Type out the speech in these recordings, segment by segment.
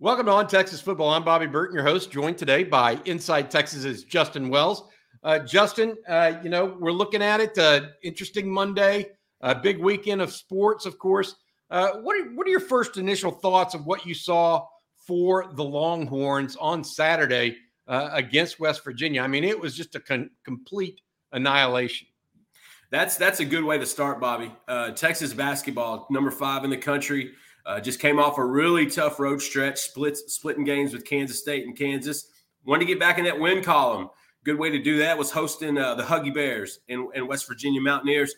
Welcome to On Texas Football. I'm Bobby Burton, your host, joined today by Inside Texas's Justin Wells. Uh, Justin, uh, you know, we're looking at it. Uh, interesting Monday, a big weekend of sports, of course. Uh, what, are, what are your first initial thoughts of what you saw for the Longhorns on Saturday uh, against West Virginia? I mean, it was just a con- complete annihilation. That's that's a good way to start, Bobby. Uh, Texas basketball, number five in the country uh, just came off a really tough road stretch, splits, splitting games with Kansas State and Kansas. Wanted to get back in that win column. Good way to do that was hosting uh, the Huggy Bears and, and West Virginia Mountaineers.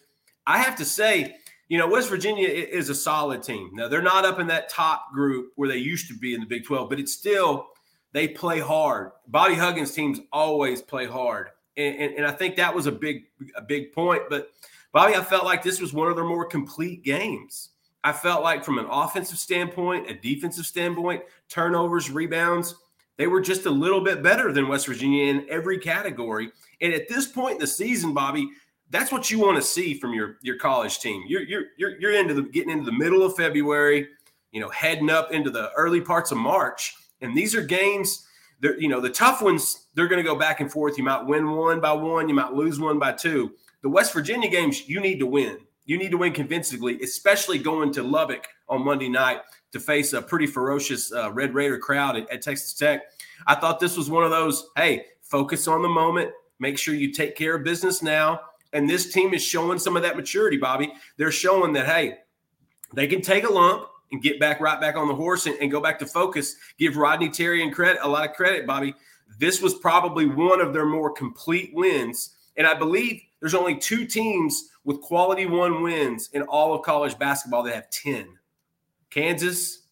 I have to say, you know, West Virginia is a solid team. Now, they're not up in that top group where they used to be in the Big 12, but it's still, they play hard. Bobby Huggins teams always play hard. And, and, and I think that was a big, a big point. But Bobby, I felt like this was one of their more complete games. I felt like from an offensive standpoint, a defensive standpoint, turnovers, rebounds, they were just a little bit better than West Virginia in every category. And at this point in the season, Bobby, that's what you want to see from your your college team. You're you're you're, you're into the getting into the middle of February, you know, heading up into the early parts of March, and these are games. They're, you know, the tough ones, they're going to go back and forth. You might win one by one, you might lose one by two. The West Virginia games, you need to win. You need to win convincingly, especially going to Lubbock on Monday night to face a pretty ferocious uh, Red Raider crowd at, at Texas Tech. I thought this was one of those, hey, focus on the moment, make sure you take care of business now. And this team is showing some of that maturity, Bobby. They're showing that, hey, they can take a lump and get back right back on the horse and, and go back to focus. Give Rodney Terry and credit a lot of credit, Bobby. This was probably one of their more complete wins. And I believe there's only two teams with quality one wins in all of college basketball. They have 10 Kansas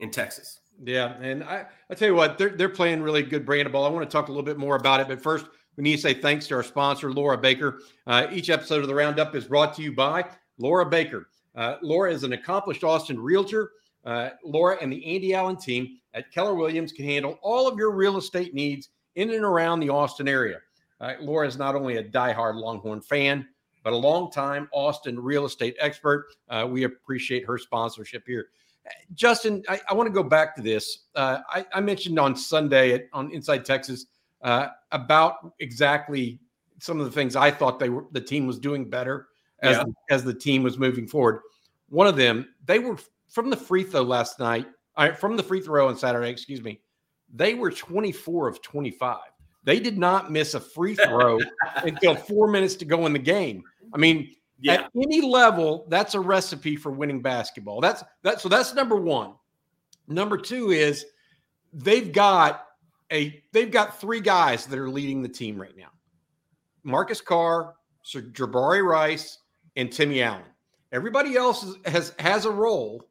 and Texas. Yeah. And I, I tell you what, they're, they're playing really good brand of ball. I want to talk a little bit more about it. But first, we need to say thanks to our sponsor, Laura Baker. Uh, each episode of the Roundup is brought to you by Laura Baker. Uh, Laura is an accomplished Austin realtor. Uh, Laura and the Andy Allen team at Keller Williams can handle all of your real estate needs in and around the Austin area. Uh, Laura is not only a diehard Longhorn fan, but a long-time Austin real estate expert. Uh, we appreciate her sponsorship here. Justin, I, I want to go back to this. Uh, I, I, mentioned on Sunday at, on Inside Texas uh, about exactly some of the things I thought they were the team was doing better as yeah. as the team was moving forward. One of them, they were from the free throw last night. Uh, from the free throw on Saturday, excuse me, they were 24 of 25. They did not miss a free throw until four minutes to go in the game. I mean, yeah. at any level, that's a recipe for winning basketball. That's that. So that's number one. Number two is they've got a they've got three guys that are leading the team right now: Marcus Carr, Sir'Jabari Rice, and Timmy Allen. Everybody else is, has has a role,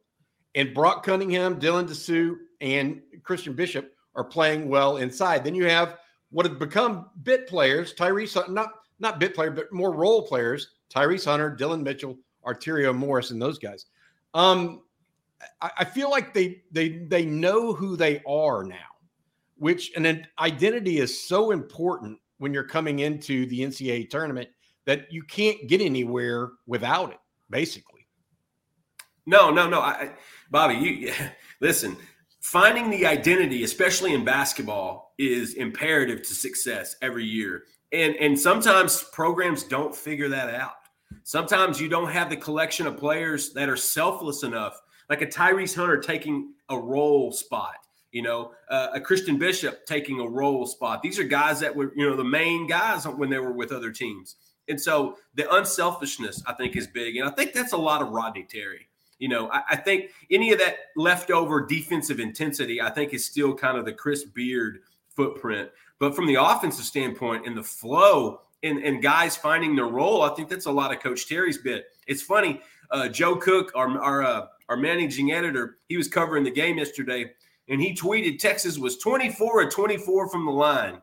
and Brock Cunningham, Dylan Disu, and Christian Bishop are playing well inside. Then you have what have become bit players, Tyrese, not not bit player, but more role players, Tyrese Hunter, Dillon Mitchell, Arterio Morris, and those guys. Um, I, I feel like they they they know who they are now, which an identity is so important when you're coming into the NCAA tournament that you can't get anywhere without it, basically. No, no, no. I, Bobby, you listen finding the identity, especially in basketball, is imperative to success every year. And and sometimes programs don't figure that out. Sometimes you don't have the collection of players that are selfless enough, like a Tyrese Hunter taking a role spot. You know, uh, a Christian Bishop taking a role spot. These are guys that were, you know, the main guys when they were with other teams. And so the unselfishness, I think, is big. And I think that's a lot of Rodney Terry. You know, I, I, think any of that leftover defensive intensity, I think, is still kind of the Chris Beard footprint. But from the offensive standpoint and the flow and, and guys finding their role, I think that's a lot of Coach Terry's bit. It's funny, uh, Joe Cook, our our, uh, our managing editor, he was covering the game yesterday, and he tweeted Texas was 24 or 24 from the line,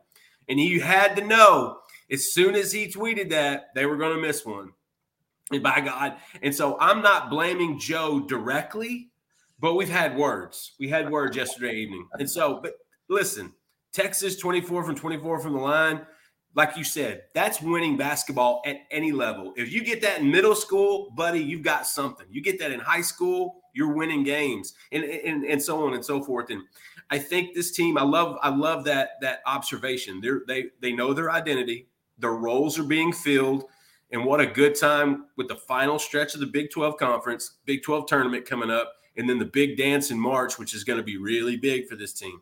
and he had to know as soon as he tweeted that they were going to miss one And by God. And so I'm not blaming Joe directly, but we've had words. We had words yesterday evening. And so, but listen, Texas 24 from 24 from the line, like you said, that's winning basketball at any level. If you get that in middle school, buddy, you've got something. You get that in high school, You're winning games, and and and so on and so forth. And I think this team, I love, I love that that observation. They're, they they know their identity. Their roles are being filled. And what a good time with the final stretch of the Big 12 conference, Big 12 tournament coming up, and then the big dance in March, which is going to be really big for this team.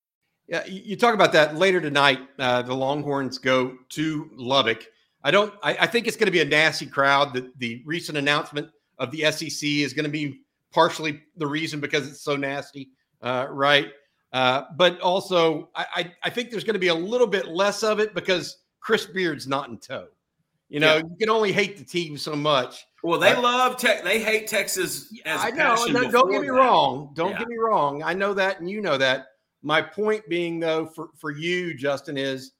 Yeah, you talk about that later tonight. Uh, the Longhorns go to Lubbock. I don't. I, I think it's going to be a nasty crowd. The, the recent announcement of the SEC is going to be partially the reason because it's so nasty, uh, right? Uh, but also, I, I, I think there's going to be a little bit less of it because Chris Beard's not in tow. You know, yeah. you can only hate the team so much. Well, they uh, love Tech. They hate Texas as I know. No, don't get me that. wrong. Don't yeah. get me wrong. I know that, and you know that. My point being, though, for, for you, Justin, is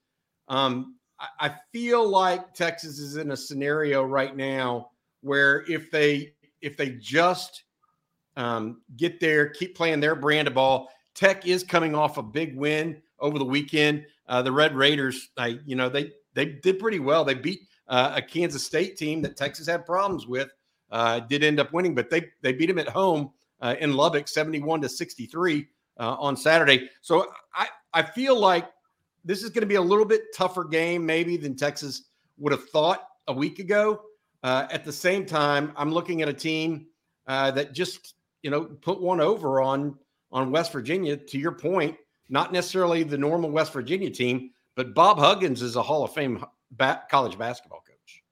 um, I, I feel like Texas is in a scenario right now where if they if they just um, get there, keep playing their brand of ball, Tech is coming off a big win over the weekend. Uh, the Red Raiders, I, you know, they they did pretty well. They beat uh, a Kansas State team that Texas had problems with. Uh, did end up winning, but they they beat them at home uh, in Lubbock, seventy-one to sixty-three uh, on Saturday. So I, I feel like this is going to be a little bit tougher game, maybe, than Texas would have thought a week ago. Uh, at the same time, I'm looking at a team uh, that just, you know, put one over on on West Virginia. To your point, not necessarily the normal West Virginia team, but Bob Huggins is a Hall of Fame ba- college basketball coach.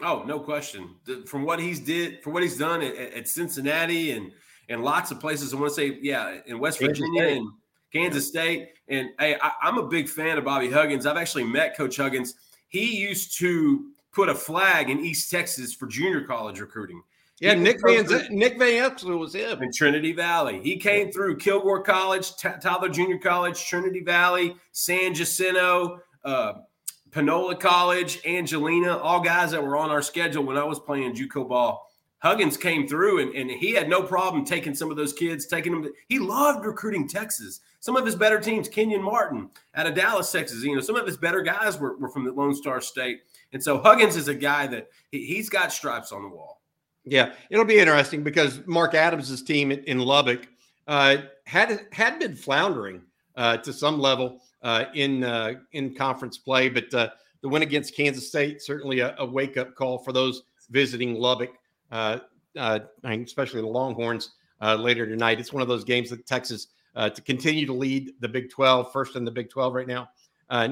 Oh, no question. The, from what he's did, for what he's done at, at Cincinnati and – and lots of places. I want to say, yeah, in West Kansas Virginia State. and Kansas State. And hey, I, I'm a big fan of Bobby Huggins. I've actually met Coach Huggins. He used to put a flag in East Texas for junior college recruiting. Yeah, Nick Van Nick Van Exel was him in Trinity Valley. He came through Kilgore College, T- Tyler Junior College, Trinity Valley, San Jacinto, uh, Panola College, Angelina, all guys that were on our schedule when I was playing JUCO ball. Huggins came through and, and he had no problem taking some of those kids, taking them. To, he loved recruiting Texas. Some of his better teams, Kenyon Martin out of Dallas, Texas, you know, some of his better guys were, were from the Lone Star State. And so Huggins is a guy that he, he's got stripes on the wall. Yeah, it'll be interesting because Mark Adams's team in, Lubbock uh, had had been floundering uh, to some level uh, in uh, in conference play, but uh, the win against Kansas State certainly a, a wake up call for those visiting Lubbock Uh, uh, especially the Longhorns uh, later tonight. It's one of those games that Texas, uh, to continue to lead the Big 12, first in the Big 12 right now,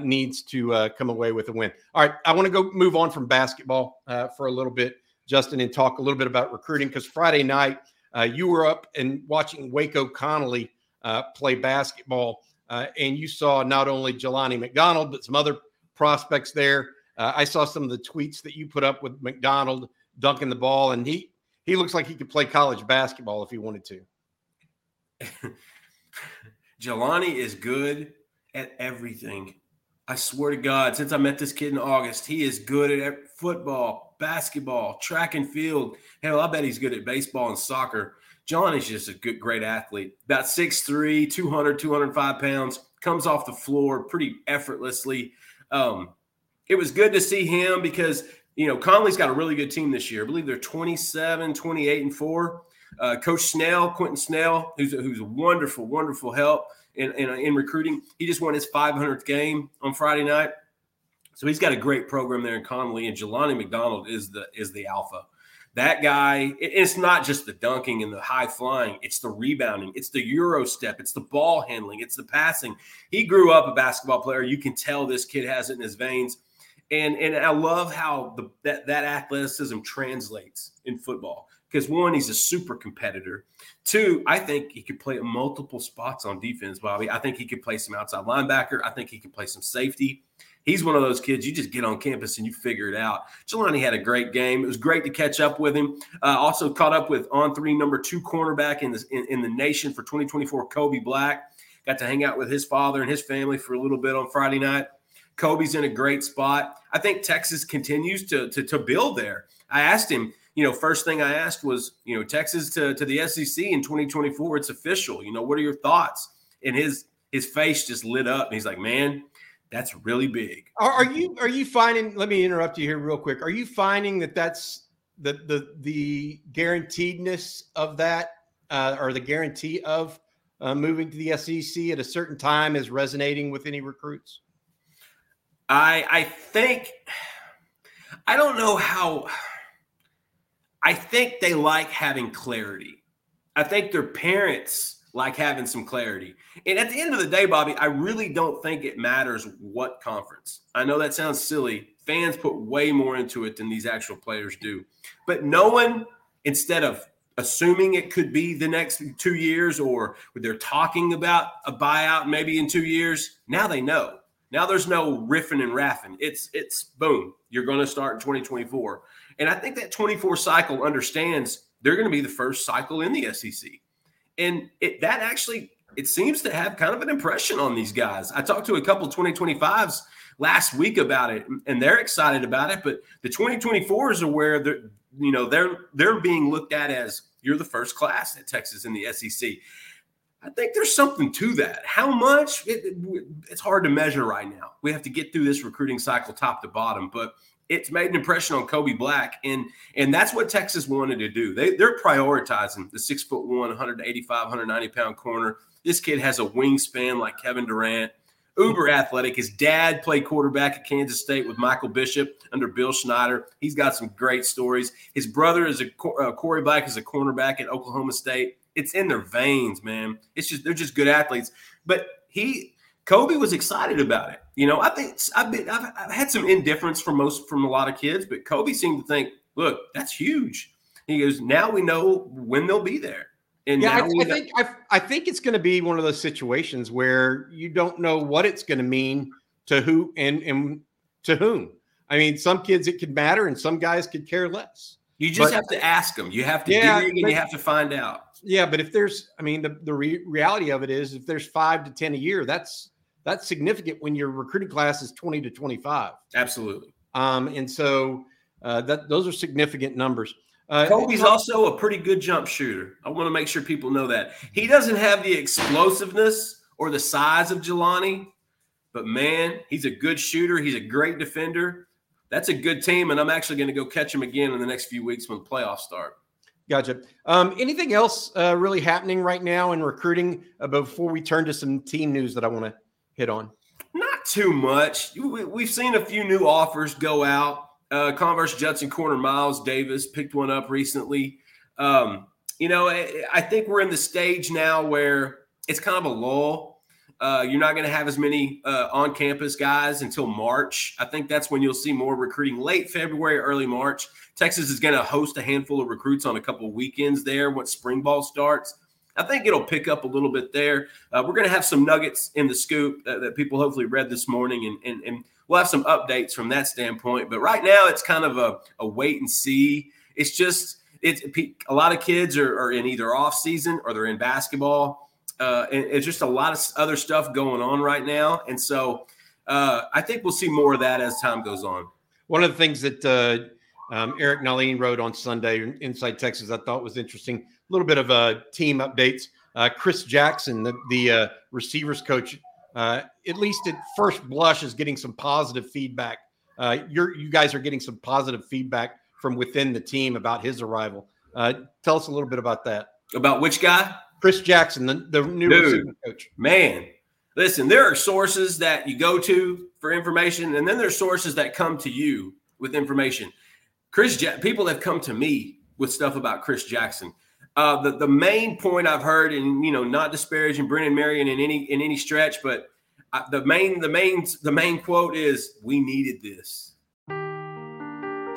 needs to come away with a win. All right, I want to go move on from basketball for a little bit, Justin, and talk a little bit about recruiting because Friday night you were up and watching Waco Connally play basketball. Uh, and you saw not only Jelani McDonald, but some other prospects there. Uh, I saw some of the tweets that you put up with McDonald dunking the ball, and he he looks like he could play college basketball if he wanted to. Jelani is good at everything. I swear to God, since I met this kid in August, he is good at football, basketball, track and field. Hell, I bet he's good at baseball and soccer. John is just a good, great athlete. About 6'3, 200, 205 pounds, comes off the floor pretty effortlessly. Um, it was good to see him because you know, Connally's got a really good team this year. I believe they're 27, 28, and four. Uh, Coach Snell, Quentin Snell, who's a, who's a wonderful, wonderful help in, in, in recruiting. He just won his 500th game on Friday night. So he's got a great program there in Connally, and Jelani McDonald is the is the alpha. That guy, it's not just the dunking and the high flying, it's the rebounding, it's the Euro step, it's the ball handling, it's the passing. He grew up a basketball player. You can tell this kid has it in his veins and and I love how the that that athleticism translates in football. because one, he's a super competitor. Two, I think he could play multiple spots on defense, Bobby. I think he could play some outside linebacker. I think he could play some safety. He's one of those kids you just get on campus and you figure it out. Jelani had a great game. It was great to catch up with him. Uh, also caught up with On3 number two cornerback in the in, in the nation for 2024, Kobe Black. Got to hang out with his father and his family for a little bit on Friday night. Kobe's in a great spot. I think Texas continues to, to, to build there. I asked him, you know, first thing I asked was, you know, Texas to, to the SEC in 2024, it's official. You know, what are your thoughts? And his his face just lit up. And he's like, man, that's really big. Are, are you are you finding? Let me interrupt you here real quick. Are you finding that that's the the the guaranteedness of that, uh, or the guarantee of uh, moving to the SEC at a certain time is resonating with any recruits? I I think I don't know how I think they like having clarity. I think their parents like having some clarity. And at the end of the day, Bobby, I really don't think it matters what conference. I know that sounds silly. Fans put way more into it than these actual players do. But no one, instead of assuming it could be the next two years or they're talking about a buyout maybe in two years, now they know. Now there's no riffing and raffing. It's it's boom. You're going to start in 2024. And I think that 24 cycle understands they're going to be the first cycle in the SEC. And it, that actually it seems to have kind of an impression on these guys. I talked to a couple 2025s last week about it and they're excited about it, but the 2024s are where they're you know they're they're being looked at as you're the first class at Texas in the SEC. I think there's something to that. How much? It, it, it's hard to measure right now. We have to get through this recruiting cycle top to bottom, but it's made an impression on Kobe Black, and and that's what Texas wanted to do. They they're prioritizing the six foot one, 185, 190 pound corner. This kid has a wingspan like Kevin Durant. Uber athletic. His dad played quarterback at Kansas State with Michael Bishop under Bill Snyder. He's got some great stories. His brother is a uh, Corey Black is a cornerback at Oklahoma State it's in their veins, man. It's just they're just good athletes. But he Kobe was excited about it. You know, I think I've been I've, I've, had some indifference from most from a lot of kids, but Kobe seemed to think, look, that's huge. He goes, now we know when they'll be there. And yeah, I, I think I, I think it's going to be one of those situations where you don't know what it's going to mean to who and and to whom. I mean, some kids it could matter, and some guys could care less. You just but, have to ask them. You have to yeah, dig and you have to find out. Yeah, but if there's, I mean, the, the re- reality of it is, if there's five to ten a year, that's that's significant when your recruiting class is twenty to twenty five. Absolutely. Um, and so uh, that those are significant numbers. Uh, Kobe's also a pretty good jump shooter. I want to make sure people know that he doesn't have the explosiveness or the size of Jelani, but man, he's a good shooter. He's a great defender. That's a good team, and I'm actually going to go catch him again in the next few weeks when the playoffs start. Gotcha. Um, anything else uh, really happening right now in recruiting uh, before we turn to some team news that I want to hit on? Not too much. We, have seen a few new offers go out. Uh, Converse Judson corner Miles Davis picked one up recently. Um, you know, I, I, think we're in the stage now where it's kind of a lull. Uh, you're not going to have as many uh, on campus guys until March. I think that's when you'll see more recruiting late February, early March. Texas is going to host a handful of recruits on a couple weekends there once spring ball starts. I think it'll pick up a little bit there. Uh, we're going to have some nuggets in the scoop that, people hopefully read this morning, and, and, and we'll have some updates from that standpoint. But right now, it's kind of a, a wait and see. It's just it's a lot of kids are, are in either off season or they're in basketball. Uh, and it's just a lot of other stuff going on right now, and so uh, I think we'll see more of that as time goes on. One of the things that uh, um, Eric Nahlin wrote on Sunday Inside Texas. I thought was interesting. A little bit of uh, team updates. Uh, Chris Jackson, the, the uh, receivers coach, uh, at least at first blush, is getting some positive feedback. Uh, you're, you guys are getting some positive feedback from within the team about his arrival. Uh, tell us a little bit about that. About which guy? Chris Jackson, the, the new Dude, coach. Man, listen, there are sources that you go to for information, and then there's sources that come to you with information. Chris, ja- people have come to me with stuff about Chris Jackson. Uh, the the main point I've heard, and you know, not disparaging Brennan Marion in any in any stretch, but the main the main the main quote is, "We needed this."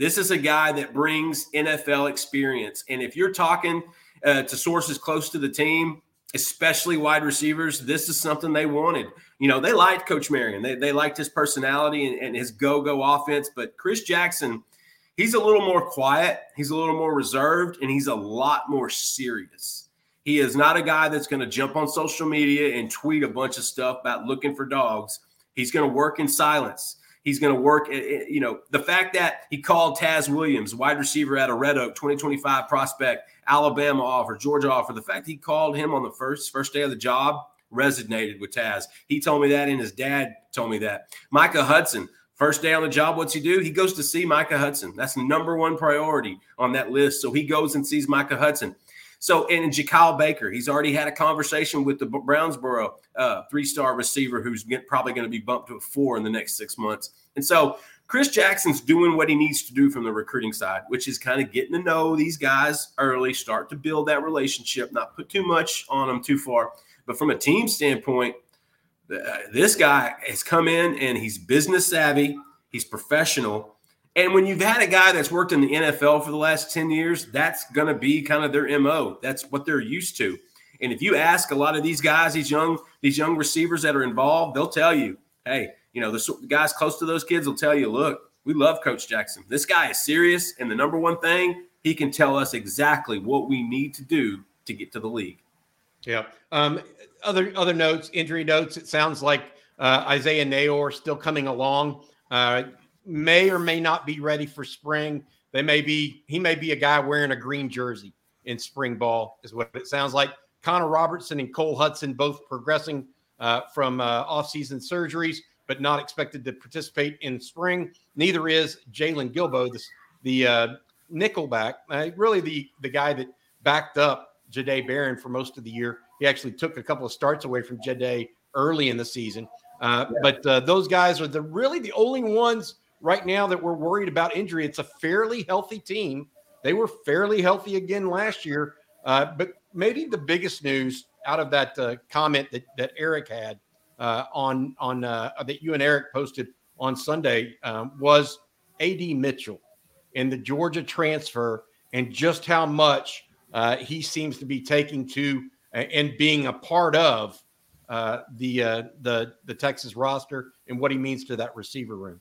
This is a guy that brings NFL experience. And if you're talking uh, to sources close to the team, especially wide receivers, this is something they wanted. You know, they liked Coach Marion, they, they liked his personality and, and his go go offense. But Chris Jackson, he's a little more quiet, he's a little more reserved, and he's a lot more serious. He is not a guy that's going to jump on social media and tweet a bunch of stuff about looking for dogs. He's going to work in silence. He's going to work. Eh, eh, you know, the fact that he called Taz Williams, wide receiver at a Red Oak, 2025 prospect, Alabama offer, Georgia offer. The fact he called him on the first first day of the job resonated with Taz. He told me that, and his dad told me that. Micah Hudson, First day on the job, what's he do? He goes to see Micah Hudson. That's number one priority on that list. So he goes and sees Micah Hudson. So, and Jakyle Baker, he's already had a conversation with the Brownsboro uh, three star receiver who's get, probably going to be bumped to a four in the next six months. And so, Chris Jackson's doing what he needs to do from the recruiting side, which is kind of getting to know these guys early, start to build that relationship, not put too much on them too far. But from a team standpoint, uh, this guy has come in and he's business savvy, he's professional, and when you've had a guy that's worked in the NFL for the last 10 years, that's going to be kind of their MO. That's what they're used to. And if you ask a lot of these guys, these young these young receivers that are involved, they'll tell you, "Hey, you know, the guys close to those kids will tell you, look, we love Coach Jackson. This guy is serious, and the number one thing, he can tell us exactly what we need to do to get to the league." Yeah. Um, other other notes, injury notes. It sounds like uh, Isaiah Neyor still coming along. Uh, may or may not be ready for spring. They may be, he may be a guy wearing a green jersey in spring ball, is what it sounds like. Connor Robertson and Cole Hutson both progressing uh, from uh, offseason surgeries, but not expected to participate in spring. Neither is Jaylon Guilbeau, the, the uh, nickelback, uh, really the, the guy that backed up Jahdae Barron for most of the year. He actually took a couple of starts away from Jahdae early in the season. Uh, yeah. But uh, those guys are the really the only ones right now that we're worried about injury. It's a fairly healthy team. They were fairly healthy again last year. Uh, but maybe the biggest news out of that uh, comment that, that Eric had uh, on on uh, that you and Eric posted on Sunday um, was AD Mitchell and the Georgia transfer and just how much uh, he seems to be taking to and being a part of uh, the the the Texas roster and what he means to that receiver room.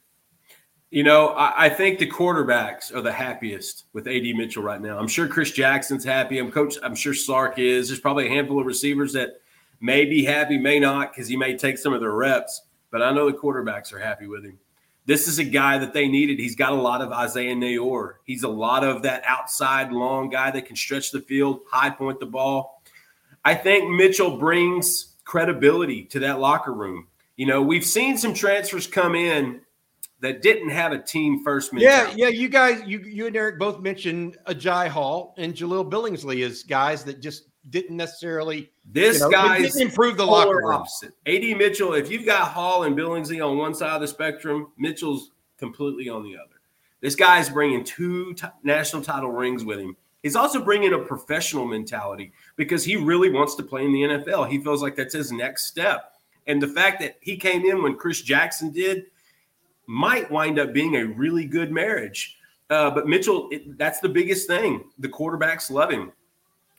You know, I, I, think the quarterbacks are the happiest with AD Mitchell right now. I'm sure Chris Jackson's happy. I'm coach. I'm sure Sark is. There's probably a handful of receivers that may be happy, may not, because he may take some of their reps. But I know the quarterbacks are happy with him. This is a guy that they needed. He's got a lot of Isaiah Neyor. He's a lot of that outside long guy that can stretch the field, high point the ball. I think Mitchell brings credibility to that locker room. You know, we've seen some transfers come in that didn't have a team first mentality. Yeah, yeah. You guys, you you and Eric both mentioned Agiye Hall and Jaleel Billingsley as guys that just didn't necessarily. This you know, guy improve the locker room. Opposite. Ad Mitchell. If you've got Hall and Billingsley on one side of the spectrum, Mitchell's completely on the other. This guy's bringing two t- national title rings with him. He's also bringing a professional mentality because he really wants to play in the NFL. He feels like that's his next step. And the fact that he came in when Chris Jackson did might wind up being a really good marriage. Uh, but Mitchell, it, that's the biggest thing. The quarterbacks love him.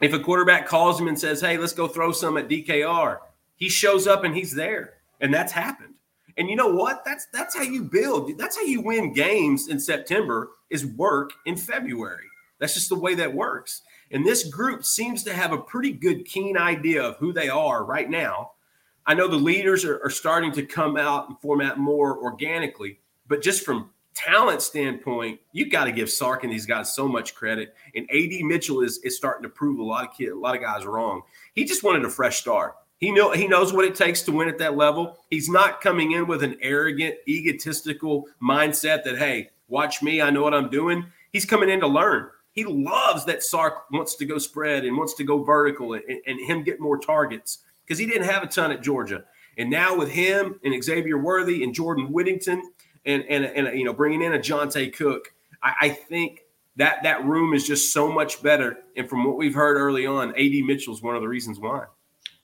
If a quarterback calls him and says, "Hey, let's go throw some at DKR," he shows up and he's there, and that's happened. And you know what? That's that's how you build. That's how you win games in September. Is work in February. That's just the way that works. And this group seems to have a pretty good, keen idea of who they are right now I know the leaders are, are starting to come out and format more organically, but just from talent standpoint, you've got to give Sark and these guys so much credit. And AD Mitchell is is starting to prove a lot of kid, a lot of guys wrong. He just wanted a fresh start. He know he knows what it takes to win at that level. He's not coming in with an arrogant, egotistical mindset that hey, watch me, I know what I'm doing. He's coming in to learn. He loves that Sark wants to go spread and wants to go vertical and, and him get more targets because he didn't have a ton at Georgia. And now with him and Xavier Worthy and Jordan Whittington and and, and you know bringing in a Johntay Cook, I, I think that that room is just so much better. And from what we've heard early on, AD Mitchell is one of the reasons why.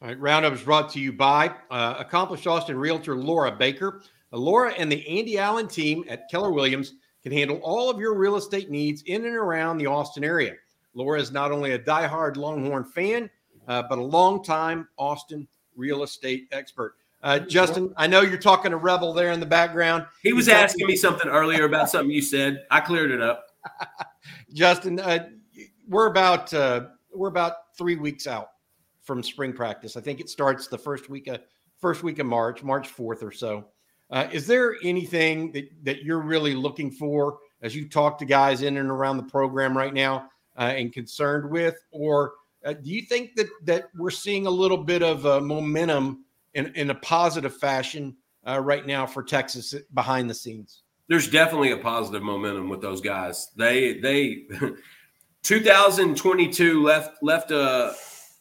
All right, Roundup is brought to you by uh, accomplished Austin realtor Laura Baker. Uh, Laura and the Andy Allen team at Keller Williams can handle all of your real estate needs in and around the Austin area. Laura is not only a diehard Longhorn fan, uh, but a longtime Austin real estate expert. Uh, Justin, I know you're talking to Rebel there in the background. He was asking me something earlier about something you said. I cleared it up. Justin, uh, we're about uh, we're about three weeks out from spring practice. I think it starts the first week of first week of March, March fourth or so. Uh, is there anything that, that you're really looking for as you talk to guys in and around the program right now uh, and concerned with, or uh, do you think that that we're seeing a little bit of uh, momentum in, in a positive fashion uh, right now for Texas behind the scenes? There's definitely a positive momentum with those guys. They they 2022 left left a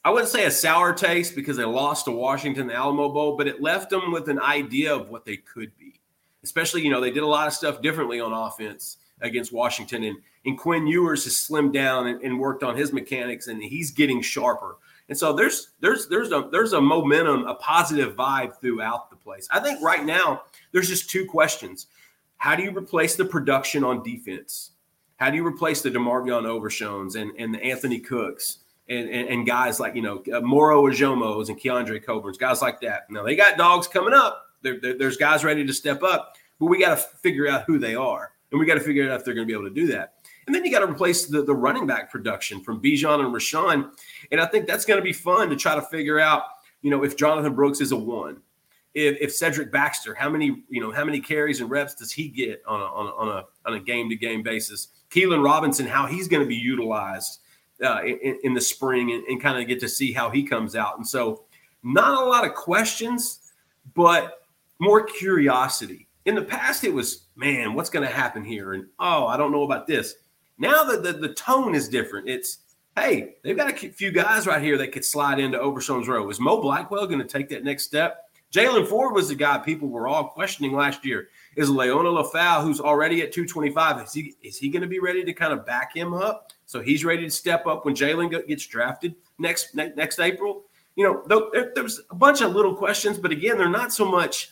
I wouldn't say a sour taste because they lost to Washington, the Alamo Bowl, but it left them with an idea of what they could be. Especially, you know, they did a lot of stuff differently on offense against Washington. And, and Quinn Ewers has slimmed down and, and worked on his mechanics, and he's getting sharper. And so there's there's there's a there's a momentum, a positive vibe throughout the place. I think right now there's just two questions. How do you replace the production on defense? How do you replace the DeMarvion Overshowns and, and the Anthony Cooks? and, and, and guys like you know uh, Moro Ojomos and Keondre Coburns, guys like that. Now they got dogs coming up. There, there, there's guys ready to step up, but we got to figure out who they are, and we got to figure out if they're going to be able to do that. And then you got to replace the, the running back production from Bijan and Roschon, and I think that's going to be fun to try to figure out. You know, if Jonathan Brooks is a one, if, if Cedric Baxter, how many you know how many carries and reps does he get on a on a on a, on a game to game basis? Keelan Robinson, how he's going to be utilized uh, in, in, the spring and, and kind of get to see how he comes out. And so, not a lot of questions, but more curiosity. In the past, it was, man, what's going to happen here? And oh, I don't know about this. Now the, the, the tone is different. It's, hey, they've got a few guys right here that could slide into Overshown's row. Is Mo Blackwell going to take that next step? Jaylan Ford was the guy people were all questioning last year. Is Liona Lefau, who's already at 225, is he is he going to be ready to kind of back him up? So he's ready to step up when Jaylan gets drafted next ne- next April. You know, there, there's a bunch of little questions, but again, they're not so much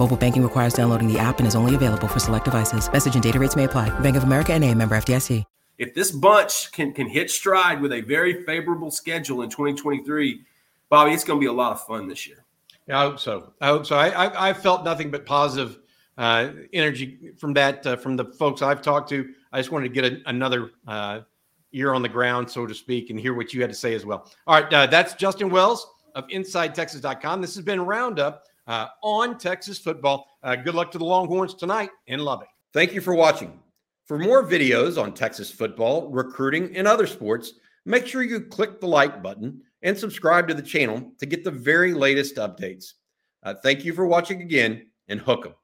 Mobile banking requires downloading the app and is only available for select devices. Message and data rates may apply. Bank of America and a member FDIC. If this bunch can, can hit stride with a very favorable schedule in 2023, Bobby, it's going to be a lot of fun this year. Yeah, I hope so. I hope so. I, I, I felt nothing but positive uh, energy from that, uh, from the folks I've talked to I just wanted to get a, another uh, ear on the ground, so to speak, and hear what you had to say as well. All right, uh, that's Justin Wells of InsideTexas.com. This has been Roundup uh, on Texas football. Uh, good luck to the Longhorns tonight in Lubbock. Thank you for watching. For more videos on Texas football, recruiting, and other sports, make sure you click the like button and subscribe to the channel to get the very latest updates. Uh, thank you for watching again, and hook 'em.